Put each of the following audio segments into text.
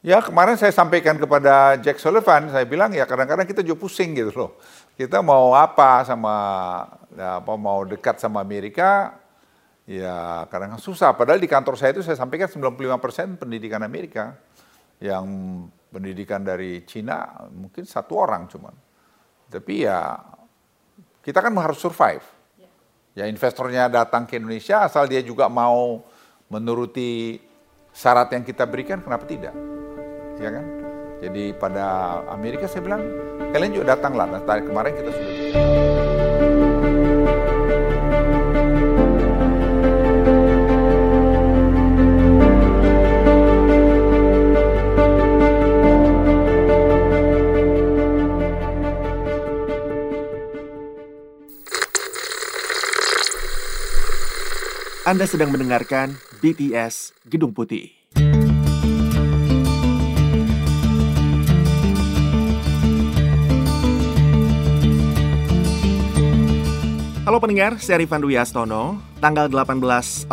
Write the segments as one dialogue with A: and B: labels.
A: Ya kemarin saya sampaikan kepada Jack Sullivan, saya bilang ya kadang-kadang kita juga pusing gitu loh. Kita mau apa sama, ya, apa mau dekat sama Amerika, ya kadang-kadang susah. Padahal di kantor saya itu saya sampaikan 95% pendidikan Amerika. Yang pendidikan dari Cina mungkin satu orang cuman. Tapi ya kita kan harus survive. Ya investornya datang ke Indonesia asal dia juga mau menuruti syarat yang kita berikan, kenapa tidak? Ya kan? Jadi pada Amerika saya bilang kalian juga datanglah. Nah, kemarin kita sudah
B: Anda sedang mendengarkan BTS Gedung Putih. Halo pendengar, saya Rifan Dwi Astono. Tanggal 18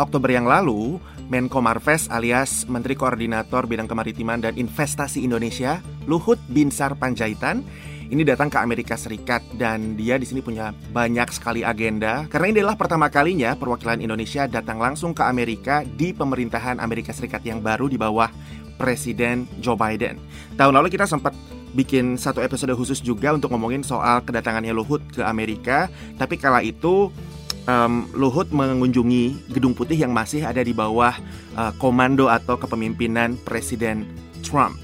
B: Oktober yang lalu, Menko Marves alias Menteri Koordinator Bidang Kemaritiman dan Investasi Indonesia, Luhut Binsar Panjaitan, ini datang ke Amerika Serikat dan dia di sini punya banyak sekali agenda karena ini adalah pertama kalinya perwakilan Indonesia datang langsung ke Amerika di pemerintahan Amerika Serikat yang baru di bawah Presiden Joe Biden. Tahun lalu kita sempat bikin satu episode khusus juga untuk ngomongin soal kedatangannya Luhut ke Amerika. Tapi kala itu um, Luhut mengunjungi Gedung Putih yang masih ada di bawah uh, komando atau kepemimpinan Presiden Trump.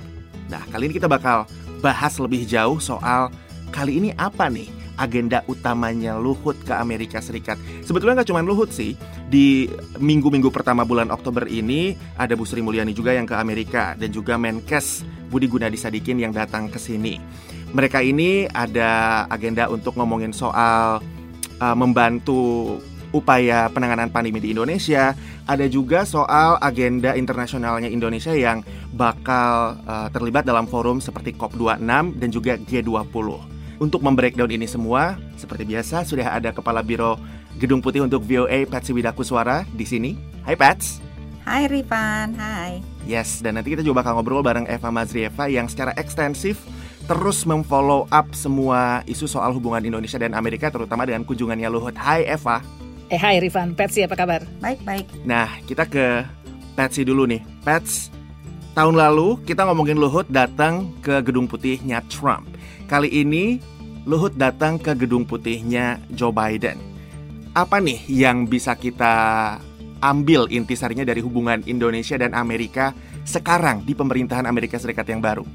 B: Nah, kali ini kita bakal bahas lebih jauh soal kali ini apa nih agenda utamanya Luhut ke Amerika Serikat. Sebetulnya nggak cuma Luhut sih. Di minggu-minggu pertama bulan Oktober ini ada Bu Sri Mulyani juga yang ke Amerika dan juga Menkes Budi Gunadi Sadikin yang datang ke sini. Mereka ini ada agenda untuk ngomongin soal uh, membantu upaya penanganan pandemi di Indonesia, ada juga soal agenda internasionalnya Indonesia yang bakal uh, terlibat dalam forum seperti COP26 dan juga G20. Untuk membreakdown ini semua, seperti biasa sudah ada Kepala Biro Gedung Putih untuk VOA Patsy Widakuswara di sini. Hai Pats.
C: Hai Rifan, hai.
B: Yes, dan nanti kita juga bakal ngobrol bareng Eva Mazrieva yang secara ekstensif terus memfollow up semua isu soal hubungan Indonesia dan Amerika terutama dengan kunjungannya Luhut. Hai Eva.
D: Eh hai Rifan, Patsy apa kabar?
C: Baik, baik.
B: Nah, kita ke Patsy dulu nih. Pats, tahun lalu kita ngomongin Luhut datang ke Gedung Putihnya Trump. Kali ini Luhut datang ke gedung putihnya Joe Biden. Apa nih yang bisa kita ambil intisarinya dari hubungan Indonesia dan Amerika sekarang di pemerintahan Amerika Serikat yang baru?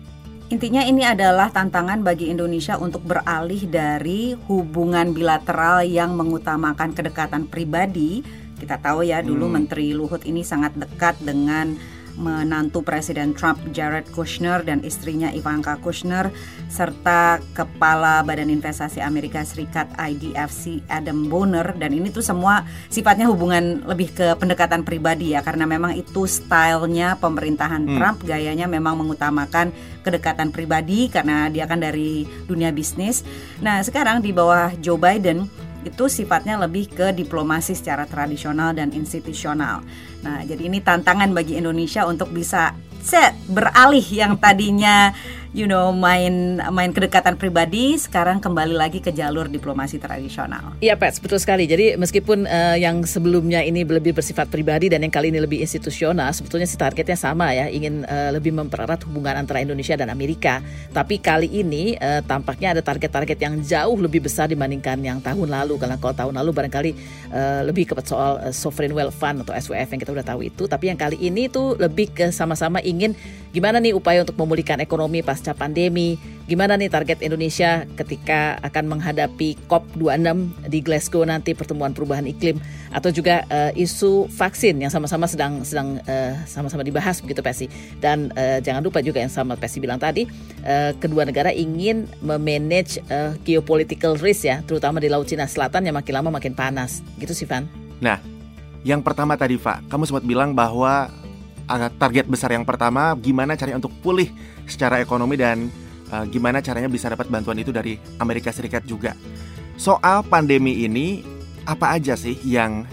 C: Intinya ini adalah tantangan bagi Indonesia untuk beralih dari hubungan bilateral yang mengutamakan kedekatan pribadi. Kita tahu ya dulu hmm. Menteri Luhut ini sangat dekat dengan menantu Presiden Trump Jared Kushner dan istrinya Ivanka Kushner serta kepala Badan Investasi Amerika Serikat IDFC Adam Bonner dan ini tuh semua sifatnya hubungan lebih ke pendekatan pribadi ya karena memang itu stylenya pemerintahan hmm. Trump gayanya memang mengutamakan kedekatan pribadi karena dia kan dari dunia bisnis. Nah sekarang di bawah Joe Biden itu sifatnya lebih ke diplomasi secara tradisional dan institusional. Nah, jadi ini tantangan bagi Indonesia untuk bisa set beralih yang tadinya you know main main kedekatan pribadi sekarang kembali lagi ke jalur diplomasi tradisional.
D: Iya, Pets, betul sekali. Jadi meskipun uh, yang sebelumnya ini lebih bersifat pribadi dan yang kali ini lebih institusional, sebetulnya si targetnya sama ya, ingin uh, lebih mempererat hubungan antara Indonesia dan Amerika. Tapi kali ini uh, tampaknya ada target-target yang jauh lebih besar dibandingkan yang tahun lalu. Karena kalau tahun lalu barangkali uh, lebih ke soal sovereign wealth fund atau SWF yang kita udah tahu itu, tapi yang kali ini tuh lebih ke sama-sama ingin gimana nih upaya untuk memulihkan ekonomi pas pasca pandemi. Gimana nih target Indonesia ketika akan menghadapi COP26 di Glasgow nanti pertemuan perubahan iklim atau juga uh, isu vaksin yang sama-sama sedang sedang uh, sama-sama dibahas begitu Pesi. Dan uh, jangan lupa juga yang sama Pesi bilang tadi uh, kedua negara ingin memanage uh, geopolitical risk ya, terutama di Laut Cina Selatan yang makin lama makin panas. Gitu sih Van.
B: Nah, yang pertama tadi Pak, kamu sempat bilang bahwa target besar yang pertama gimana caranya untuk pulih secara ekonomi dan uh, gimana caranya bisa dapat bantuan itu dari Amerika Serikat juga. Soal pandemi ini apa aja sih yang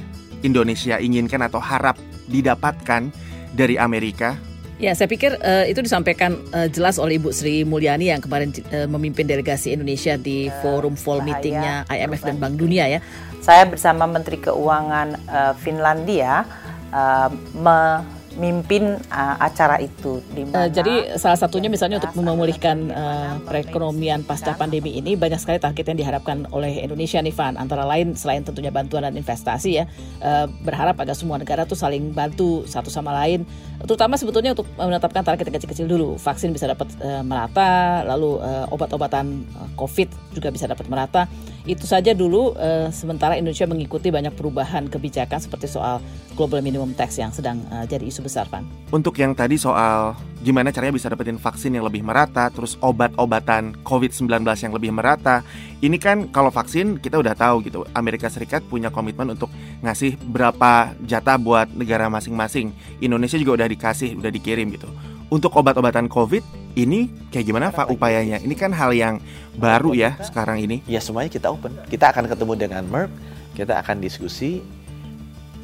B: Indonesia inginkan atau harap didapatkan dari Amerika
D: Ya, saya pikir uh, itu disampaikan uh, jelas oleh Ibu Sri Mulyani yang kemarin uh, memimpin delegasi Indonesia di forum fall meetingnya IMF dan Bank Dunia ya.
E: Saya bersama Menteri Keuangan uh, Finlandia uh, me mimpin uh, acara itu di
D: mana uh, jadi salah satunya misalnya untuk memulihkan uh, perekonomian pasca pandemi ini banyak sekali target yang diharapkan oleh Indonesia nih Van antara lain selain tentunya bantuan dan investasi ya uh, berharap agar semua negara tuh saling bantu satu sama lain. Terutama sebetulnya untuk menetapkan target yang kecil-kecil dulu. Vaksin bisa dapat uh, merata lalu uh, obat-obatan uh, COVID juga bisa dapat merata itu saja dulu uh, sementara Indonesia mengikuti banyak perubahan kebijakan seperti soal global minimum tax yang sedang uh, jadi isu besar, Pan.
B: Untuk yang tadi soal gimana caranya bisa dapetin vaksin yang lebih merata, terus obat-obatan COVID-19 yang lebih merata, ini kan kalau vaksin kita udah tahu gitu, Amerika Serikat punya komitmen untuk ngasih berapa jatah buat negara masing-masing. Indonesia juga udah dikasih, udah dikirim gitu. Untuk obat-obatan COVID ini kayak gimana Pak upayanya? Ini kan hal yang baru ya sekarang ini.
F: Ya semuanya kita open. Kita akan ketemu dengan Merck, kita akan diskusi.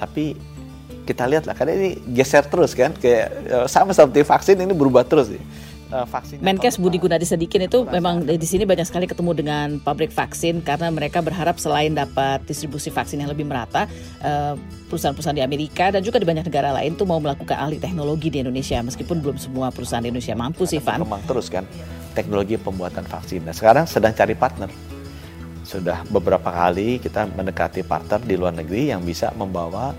F: Tapi kita lihat lah karena ini geser terus kan kayak eh, sama seperti vaksin ini berubah terus sih
D: uh, vaksin. Menkes Budi Gunadi Sadikin itu memang di sini banyak sekali ketemu dengan pabrik vaksin karena mereka berharap selain dapat distribusi vaksin yang lebih merata, uh, perusahaan-perusahaan di Amerika dan juga di banyak negara lain tuh mau melakukan ahli teknologi di Indonesia meskipun belum semua perusahaan di Indonesia mampu sih, Van.
F: Memang terus kan teknologi pembuatan vaksin. Nah, sekarang sedang cari partner. Sudah beberapa kali kita mendekati partner di luar negeri yang bisa membawa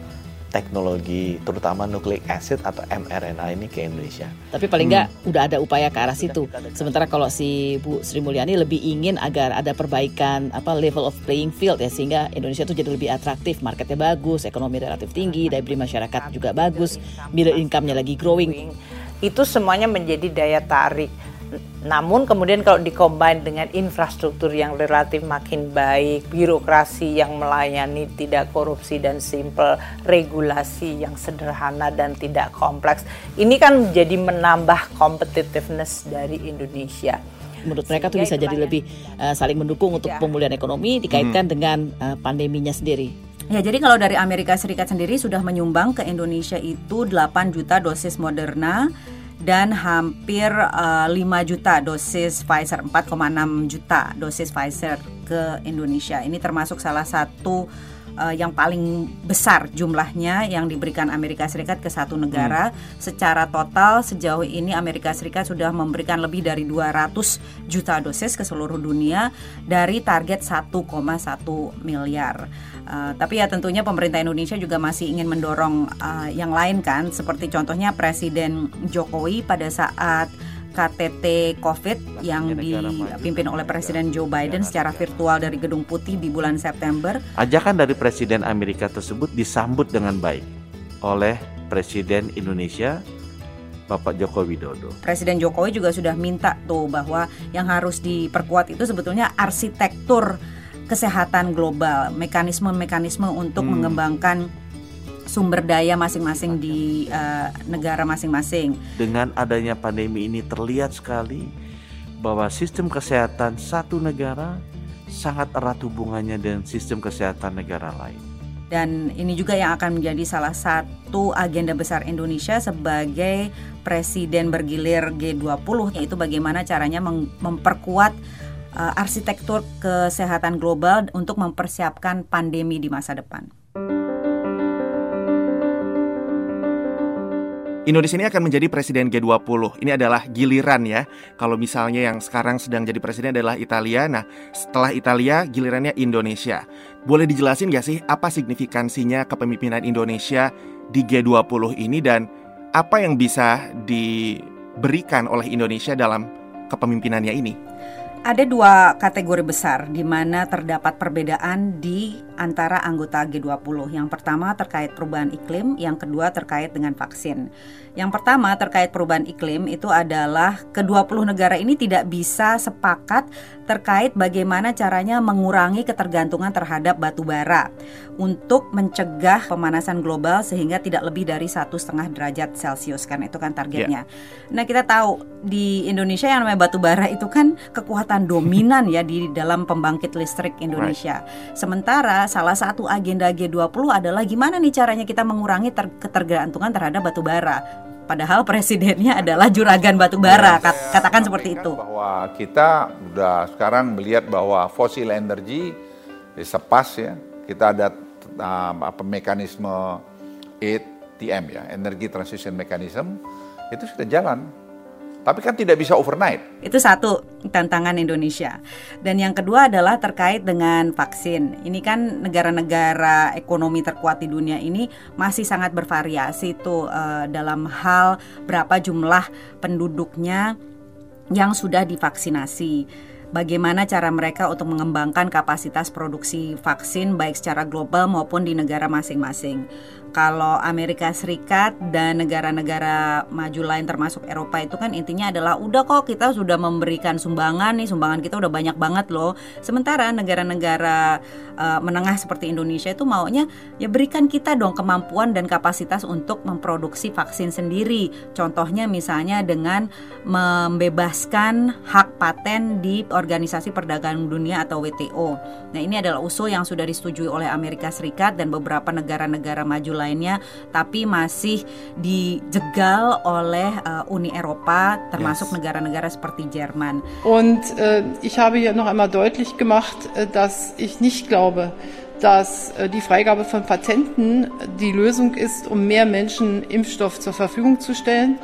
F: teknologi terutama nucleic acid atau mRNA ini ke Indonesia.
D: Tapi paling nggak hmm. udah ada upaya ke arah situ. Sementara kalau si Bu Sri Mulyani lebih ingin agar ada perbaikan apa level of playing field ya sehingga Indonesia tuh jadi lebih atraktif, marketnya bagus, ekonomi relatif tinggi, daya beli masyarakat juga bagus, middle income-nya lagi growing.
E: Itu semuanya menjadi daya tarik namun kemudian kalau dikombin dengan infrastruktur yang relatif makin baik, birokrasi yang melayani tidak korupsi dan simple, regulasi yang sederhana dan tidak kompleks, ini kan jadi menambah competitiveness dari Indonesia
D: menurut mereka tuh bisa jadi lebih uh, saling mendukung untuk ya. pemulihan ekonomi dikaitkan hmm. dengan uh, pandeminya sendiri.
C: Ya, jadi kalau dari Amerika Serikat sendiri sudah menyumbang ke Indonesia itu 8 juta dosis Moderna, dan hampir uh, eh, 5 juta dosis Pfizer, 4,6 juta dosis Pfizer ke Indonesia. Ini termasuk salah satu uh, yang paling besar jumlahnya yang diberikan Amerika Serikat ke satu negara. Hmm. Secara total sejauh ini Amerika Serikat sudah memberikan lebih dari 200 juta dosis ke seluruh dunia dari target 1,1 miliar. Uh, tapi ya tentunya pemerintah Indonesia juga masih ingin mendorong uh, yang lain kan, seperti contohnya Presiden Jokowi pada saat KTT COVID yang dipimpin oleh Presiden Joe Biden secara virtual dari Gedung Putih di bulan September.
F: Ajakan dari Presiden Amerika tersebut disambut dengan baik oleh Presiden Indonesia Bapak Joko Widodo.
C: Presiden Jokowi juga sudah minta tuh bahwa yang harus diperkuat itu sebetulnya arsitektur kesehatan global, mekanisme-mekanisme untuk hmm. mengembangkan sumber daya masing-masing di uh, negara masing-masing.
F: Dengan adanya pandemi ini terlihat sekali bahwa sistem kesehatan satu negara sangat erat hubungannya dengan sistem kesehatan negara lain.
C: Dan ini juga yang akan menjadi salah satu agenda besar Indonesia sebagai presiden bergilir G20 yaitu bagaimana caranya memperkuat uh, arsitektur kesehatan global untuk mempersiapkan pandemi di masa depan.
B: Indonesia ini akan menjadi presiden G20. Ini adalah giliran ya. Kalau misalnya yang sekarang sedang jadi presiden adalah Italia, nah setelah Italia gilirannya Indonesia. Boleh dijelasin gak sih apa signifikansinya kepemimpinan Indonesia di G20 ini dan apa yang bisa diberikan oleh Indonesia dalam kepemimpinannya ini?
C: Ada dua kategori besar di mana terdapat perbedaan di antara anggota G20. Yang pertama terkait perubahan iklim, yang kedua terkait dengan vaksin. Yang pertama terkait perubahan iklim itu adalah ke-20 negara ini tidak bisa sepakat terkait bagaimana caranya mengurangi ketergantungan terhadap batu bara untuk mencegah pemanasan global sehingga tidak lebih dari satu setengah derajat Celcius kan itu kan targetnya. Yeah. Nah kita tahu di Indonesia yang namanya batu bara itu kan kekuatan dominan ya di dalam pembangkit listrik Indonesia. Right. Sementara salah satu agenda G20 adalah gimana nih caranya kita mengurangi ter ketergantungan terhadap batu bara Padahal presidennya adalah juragan batu bara, ya, katakan seperti itu.
A: Bahwa kita sudah sekarang melihat bahwa fosil energi sepas ya, kita ada uh, apa mekanisme ATM ya, Energy Transition Mechanism itu sudah jalan tapi kan tidak bisa overnight.
C: Itu satu tantangan Indonesia. Dan yang kedua adalah terkait dengan vaksin. Ini kan negara-negara ekonomi terkuat di dunia ini masih sangat bervariasi tuh uh, dalam hal berapa jumlah penduduknya yang sudah divaksinasi bagaimana cara mereka untuk mengembangkan kapasitas produksi vaksin baik secara global maupun di negara masing-masing. Kalau Amerika Serikat dan negara-negara maju lain termasuk Eropa itu kan intinya adalah udah kok kita sudah memberikan sumbangan nih, sumbangan kita udah banyak banget loh. Sementara negara-negara uh, menengah seperti Indonesia itu maunya ya berikan kita dong kemampuan dan kapasitas untuk memproduksi vaksin sendiri. Contohnya misalnya dengan membebaskan hak paten di Organisasi Perdagangan Dunia atau WTO. Nah, ini adalah usul yang sudah disetujui oleh Amerika Serikat dan beberapa negara-negara maju lainnya, tapi masih dijegal oleh uh, Uni Eropa, termasuk negara-negara yes. seperti Jerman.
G: Und uh, ich habe hier noch einmal deutlich gemacht, uh, dass ich nicht glaube, dass äh, die Freigabe von Patenten die Lösung ist, um mehr Menschen Impfstoff zur Verfügung zu stellen,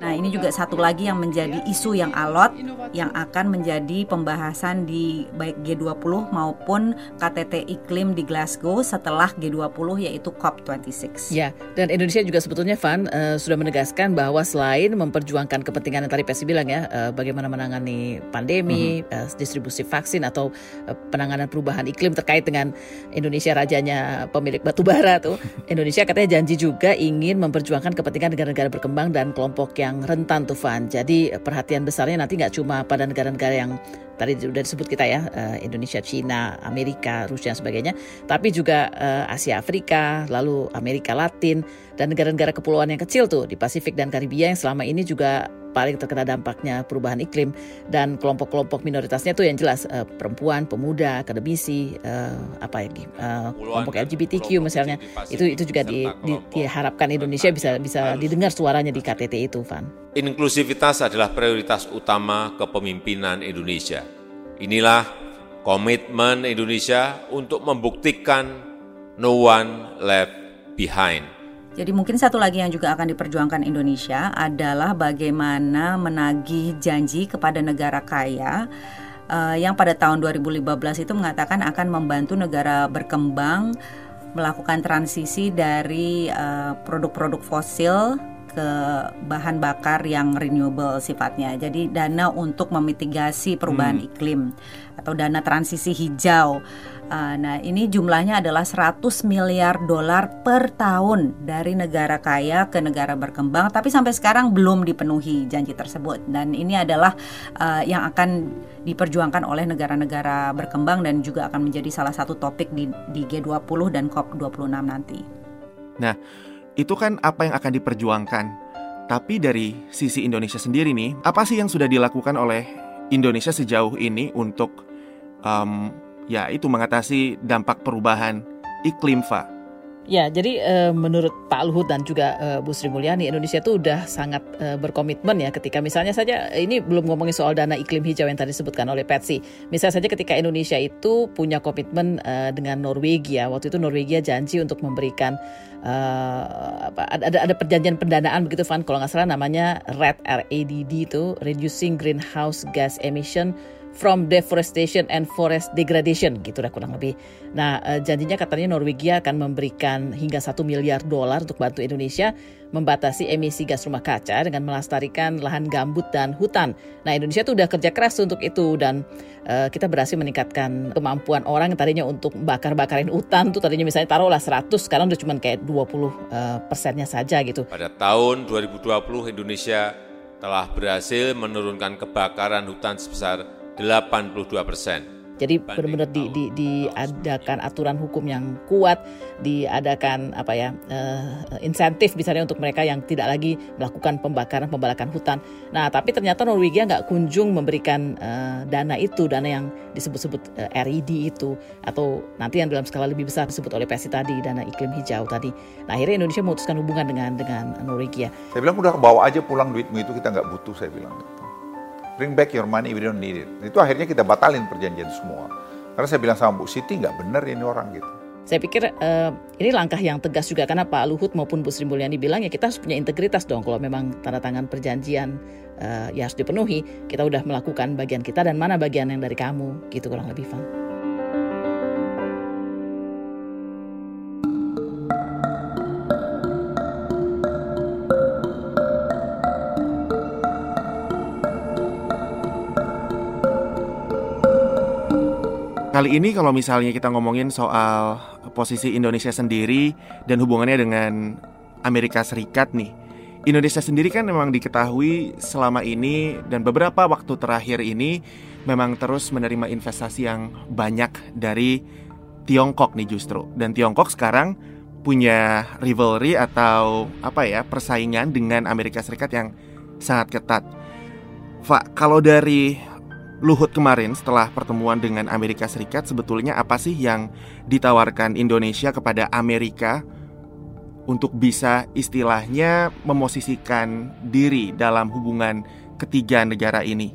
C: Nah ini juga satu lagi yang menjadi isu yang alot yang akan menjadi pembahasan di baik G20 maupun KTT iklim di Glasgow setelah G20 yaitu COP26.
D: Ya, dan Indonesia juga sebetulnya Van uh, sudah menegaskan bahwa selain memperjuangkan kepentingan yang tadi Pesi bilang ya, uh, bagaimana menangani pandemi, uh-huh. uh, distribusi vaksin atau uh, penanganan perubahan iklim terkait dengan Indonesia rajanya pemilik batu bara tuh. Indonesia katanya janji juga ingin memperjuangkan kepentingan negara-negara berkembang dan kelompok yang rentan tuh Van. Jadi perhatian besarnya nanti nggak cuma pada negara-negara yang tadi sudah disebut kita ya uh, Indonesia, Cina, Amerika, Rusia dan sebagainya, tapi juga uh, Asia Afrika, lalu Amerika Latin dan negara-negara kepulauan yang kecil tuh di Pasifik dan Karibia yang selama ini juga paling terkena dampaknya perubahan iklim dan kelompok-kelompok minoritasnya tuh yang jelas uh, perempuan, pemuda, akademisi, uh, apa lagi uh, kelompok LGBTQ misalnya itu itu juga di, di, diharapkan Indonesia bisa bisa didengar suaranya di KTT itu, Van.
H: Inklusivitas adalah prioritas utama kepemimpinan Indonesia. Inilah komitmen Indonesia untuk membuktikan no one left behind.
C: Jadi mungkin satu lagi yang juga akan diperjuangkan Indonesia adalah bagaimana menagih janji kepada negara kaya uh, yang pada tahun 2015 itu mengatakan akan membantu negara berkembang melakukan transisi dari uh, produk-produk fosil ke bahan bakar yang renewable sifatnya. Jadi dana untuk memitigasi perubahan hmm. iklim atau dana transisi hijau. Uh, nah, ini jumlahnya adalah 100 miliar dolar per tahun dari negara kaya ke negara berkembang, tapi sampai sekarang belum dipenuhi janji tersebut. Dan ini adalah uh, yang akan diperjuangkan oleh negara-negara berkembang dan juga akan menjadi salah satu topik di, di G20 dan COP26 nanti.
B: Nah, itu kan apa yang akan diperjuangkan. Tapi dari sisi Indonesia sendiri nih, apa sih yang sudah dilakukan oleh Indonesia sejauh ini untuk um, ya itu mengatasi dampak perubahan iklim, Pak.
D: Ya, jadi uh, menurut Pak Luhut dan juga uh, Bu Sri Mulyani, Indonesia itu udah sangat uh, berkomitmen ya ketika misalnya saja ini belum ngomongin soal dana iklim hijau yang tadi disebutkan oleh Patsy. Misalnya saja ketika Indonesia itu punya komitmen uh, dengan Norwegia, waktu itu Norwegia janji untuk memberikan uh, apa, ada ada perjanjian pendanaan begitu Van. Kalau nggak salah namanya RED RADD itu Reducing Greenhouse Gas Emission from deforestation and forest degradation gitu lah kurang lebih. Nah uh, janjinya katanya Norwegia akan memberikan hingga satu miliar dolar untuk bantu Indonesia membatasi emisi gas rumah kaca dengan melestarikan lahan gambut dan hutan. Nah Indonesia tuh udah kerja keras untuk itu dan uh, kita berhasil meningkatkan kemampuan orang yang tadinya untuk bakar-bakarin hutan tuh tadinya misalnya taruhlah 100 sekarang udah cuma kayak 20 uh, eh, persennya saja gitu.
H: Pada tahun 2020 Indonesia telah berhasil menurunkan kebakaran hutan sebesar 82 persen
D: Jadi benar-benar di, di, diadakan aturan hukum yang kuat, diadakan apa ya uh, insentif misalnya untuk mereka yang tidak lagi melakukan pembakaran pembalakan hutan. Nah tapi ternyata Norwegia nggak kunjung memberikan uh, dana itu, dana yang disebut-sebut uh, RED itu atau nanti yang dalam skala lebih besar disebut oleh Pesi tadi dana iklim hijau tadi. Nah akhirnya Indonesia memutuskan hubungan dengan dengan Norwegia.
A: Saya bilang udah bawa aja pulang duitmu itu kita nggak butuh saya bilang. Bring back your money, we don't need it. Itu akhirnya kita batalin perjanjian semua. Karena saya bilang sama Bu Siti nggak benar ini orang gitu.
D: Saya pikir uh, ini langkah yang tegas juga karena Pak Luhut maupun Bu Sri Mulyani bilang ya kita harus punya integritas dong kalau memang tanda tangan perjanjian uh, ya harus dipenuhi. Kita udah melakukan bagian kita dan mana bagian yang dari kamu gitu kurang lebih Van.
B: Kali ini kalau misalnya kita ngomongin soal posisi Indonesia sendiri dan hubungannya dengan Amerika Serikat nih. Indonesia sendiri kan memang diketahui selama ini dan beberapa waktu terakhir ini memang terus menerima investasi yang banyak dari Tiongkok nih justru. Dan Tiongkok sekarang punya rivalry atau apa ya persaingan dengan Amerika Serikat yang sangat ketat. Pak, kalau dari Luhut kemarin setelah pertemuan dengan Amerika Serikat sebetulnya apa sih yang ditawarkan Indonesia kepada Amerika untuk bisa istilahnya memosisikan diri dalam hubungan ketiga negara ini?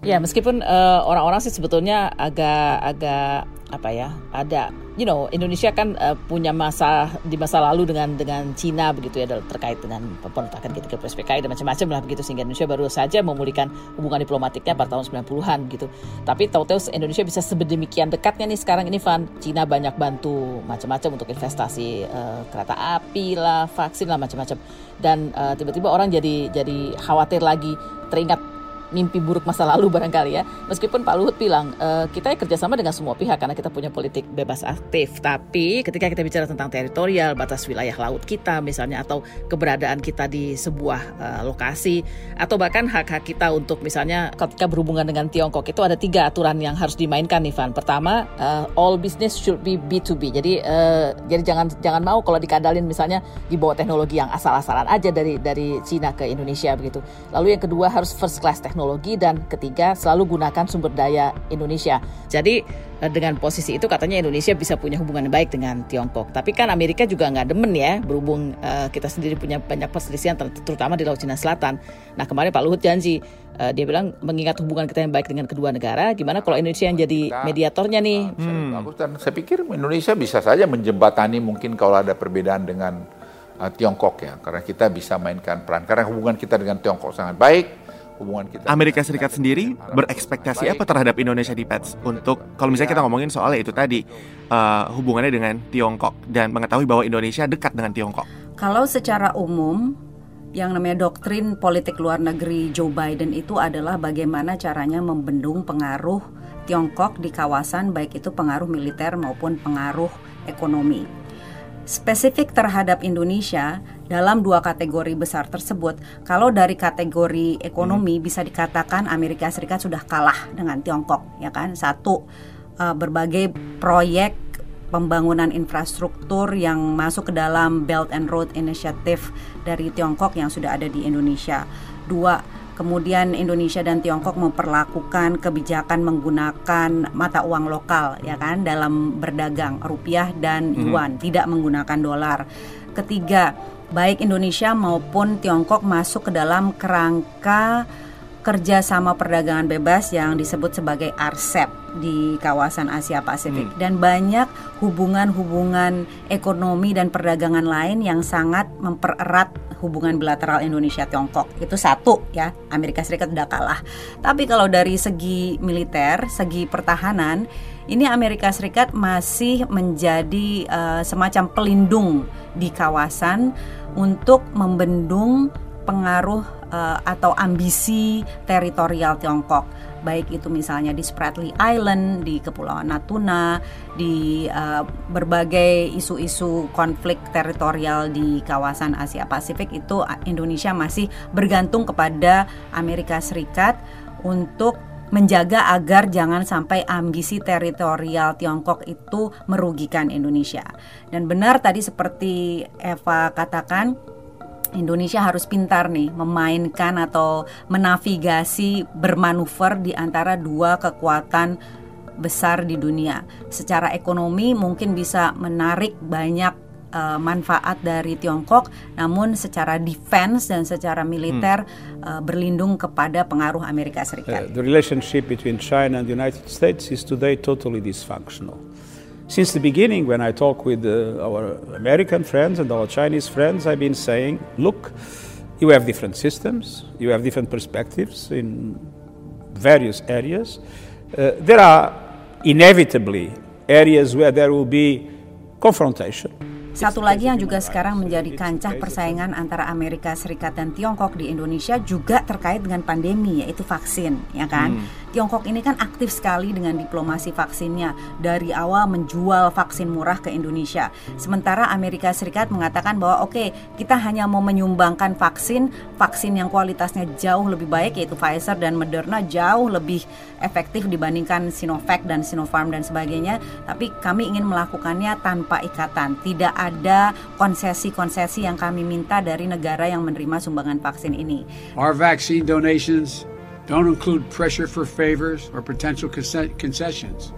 D: Ya meskipun uh, orang-orang sih sebetulnya agak-agak apa ya ada you know Indonesia kan uh, punya masa di masa lalu dengan dengan Cina begitu ya terkait dengan pemberontakan ketika PSPKI dan macam-macam lah begitu sehingga Indonesia baru saja memulihkan hubungan diplomatiknya pada tahun 90-an gitu. Tapi tahu-tahu Indonesia bisa sedemikian dekatnya nih sekarang ini Van Cina banyak bantu macam-macam untuk investasi uh, kereta api lah, vaksin lah macam-macam. Dan uh, tiba-tiba orang jadi jadi khawatir lagi teringat mimpi buruk masa lalu barangkali ya. Meskipun Pak Luhut bilang e, kita kerjasama dengan semua pihak karena kita punya politik bebas aktif. Tapi ketika kita bicara tentang teritorial, batas wilayah laut kita misalnya atau keberadaan kita di sebuah uh, lokasi atau bahkan hak-hak kita untuk misalnya ketika berhubungan dengan Tiongkok itu ada tiga aturan yang harus dimainkan nih. Pertama, uh, all business should be B2B. Jadi uh, jadi jangan jangan mau kalau dikadalin misalnya dibawa teknologi yang asal-asalan aja dari dari Cina ke Indonesia begitu. Lalu yang kedua harus first class teknologi teknologi dan ketiga selalu gunakan sumber daya Indonesia. Jadi eh, dengan posisi itu katanya Indonesia bisa punya hubungan yang baik dengan Tiongkok. Tapi kan Amerika juga nggak demen ya berhubung uh, kita sendiri punya banyak perselisihan terutama di Laut Cina Selatan. Nah kemarin Pak Luhut janji uh, dia bilang mengingat hubungan kita yang baik dengan kedua negara, gimana kalau Indonesia yang jadi mediatornya nih?
A: Hmm. Bagus dan saya pikir Indonesia bisa saja menjembatani mungkin kalau ada perbedaan dengan uh, Tiongkok ya, karena kita bisa mainkan peran. Karena hubungan kita dengan Tiongkok sangat baik
B: hubungan kita. Amerika Serikat sendiri berekspektasi apa terhadap Indonesia di PETS untuk kalau misalnya kita ngomongin soal itu tadi uh, hubungannya dengan Tiongkok dan mengetahui bahwa Indonesia dekat dengan Tiongkok.
C: Kalau secara umum yang namanya doktrin politik luar negeri Joe Biden itu adalah bagaimana caranya membendung pengaruh Tiongkok di kawasan baik itu pengaruh militer maupun pengaruh ekonomi. Spesifik terhadap Indonesia, dalam dua kategori besar tersebut, kalau dari kategori ekonomi hmm. bisa dikatakan Amerika Serikat sudah kalah dengan Tiongkok, ya kan? Satu uh, berbagai proyek pembangunan infrastruktur yang masuk ke dalam Belt and Road Initiative dari Tiongkok yang sudah ada di Indonesia. Dua, kemudian Indonesia dan Tiongkok memperlakukan kebijakan menggunakan mata uang lokal ya kan dalam berdagang rupiah dan hmm. yuan, hmm. tidak menggunakan dolar. Ketiga, baik Indonesia maupun Tiongkok masuk ke dalam kerangka kerjasama perdagangan bebas yang disebut sebagai RCEP di kawasan Asia Pasifik hmm. dan banyak hubungan-hubungan ekonomi dan perdagangan lain yang sangat mempererat hubungan bilateral Indonesia Tiongkok. Itu satu ya, Amerika Serikat sudah kalah. Tapi kalau dari segi militer, segi pertahanan, ini Amerika Serikat masih menjadi uh, semacam pelindung di kawasan untuk membendung pengaruh uh, atau ambisi teritorial Tiongkok baik itu misalnya di Spratly Island, di Kepulauan Natuna, di uh, berbagai isu-isu konflik teritorial di kawasan Asia Pasifik itu Indonesia masih bergantung kepada Amerika Serikat untuk menjaga agar jangan sampai ambisi teritorial Tiongkok itu merugikan Indonesia. Dan benar tadi seperti Eva katakan Indonesia harus pintar nih memainkan atau menavigasi bermanuver di antara dua kekuatan besar di dunia. Secara ekonomi mungkin bisa menarik banyak uh, manfaat dari Tiongkok, namun secara defense dan secara militer hmm. uh, berlindung kepada pengaruh Amerika Serikat.
I: Uh, the relationship between China and the United States is today totally dysfunctional. Since the beginning, when I talk with uh, our American friends and our Chinese friends, I've been saying, look, you have different systems, you have different perspectives in various areas. Uh, there are inevitably areas where there will be confrontation.
C: Satu lagi yang juga sekarang menjadi kancah persaingan antara Amerika Serikat dan Tiongkok di Indonesia juga terkait dengan pandemi yaitu vaksin, ya kan? Hmm. Tiongkok ini kan aktif sekali dengan diplomasi vaksinnya dari awal menjual vaksin murah ke Indonesia. Sementara Amerika Serikat mengatakan bahwa oke, okay, kita hanya mau menyumbangkan vaksin, vaksin yang kualitasnya jauh lebih baik yaitu Pfizer dan Moderna jauh lebih efektif dibandingkan Sinovac dan Sinopharm dan sebagainya, tapi kami ingin melakukannya tanpa ikatan, tidak ada konsesi-konsesi yang kami minta dari negara yang menerima sumbangan vaksin ini.
J: Our vaccine donations don't include pressure for favors or potential concessions.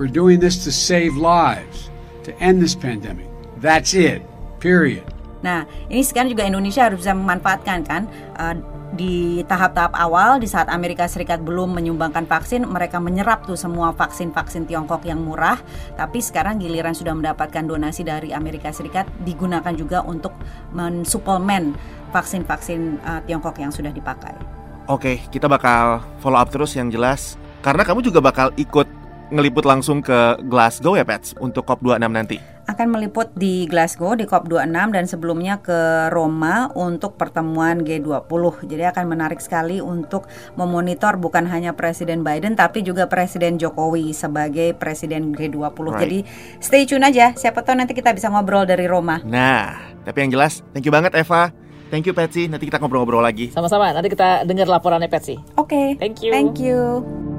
J: We're doing this to save lives, to end this pandemic. That's it. Period.
C: Nah, ini sekarang juga Indonesia harus bisa memanfaatkan kan uh, di tahap-tahap awal di saat Amerika Serikat belum menyumbangkan vaksin mereka menyerap tuh semua vaksin-vaksin Tiongkok yang murah tapi sekarang giliran sudah mendapatkan donasi dari Amerika Serikat digunakan juga untuk mensuplemen vaksin-vaksin uh, Tiongkok yang sudah dipakai.
B: Oke, kita bakal follow up terus yang jelas karena kamu juga bakal ikut ngeliput langsung ke Glasgow ya Pets untuk COP26 nanti?
C: Akan meliput di Glasgow di COP26 dan sebelumnya ke Roma untuk pertemuan G20. Jadi akan menarik sekali untuk memonitor bukan hanya Presiden Biden tapi juga Presiden Jokowi sebagai Presiden G20. Right. Jadi stay tune aja, siapa tahu nanti kita bisa ngobrol dari Roma.
B: Nah, tapi yang jelas thank you banget Eva. Thank you Patsy, nanti kita ngobrol-ngobrol lagi.
D: Sama-sama, nanti kita dengar laporannya Patsy.
C: Oke. Okay.
D: Thank you.
C: Thank you.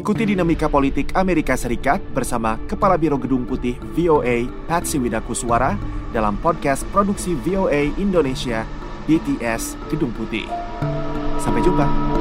B: Ikuti dinamika politik Amerika Serikat bersama Kepala Biro Gedung Putih VOA Patsy Widakuswara dalam podcast produksi VOA Indonesia BTS Gedung Putih. Sampai jumpa.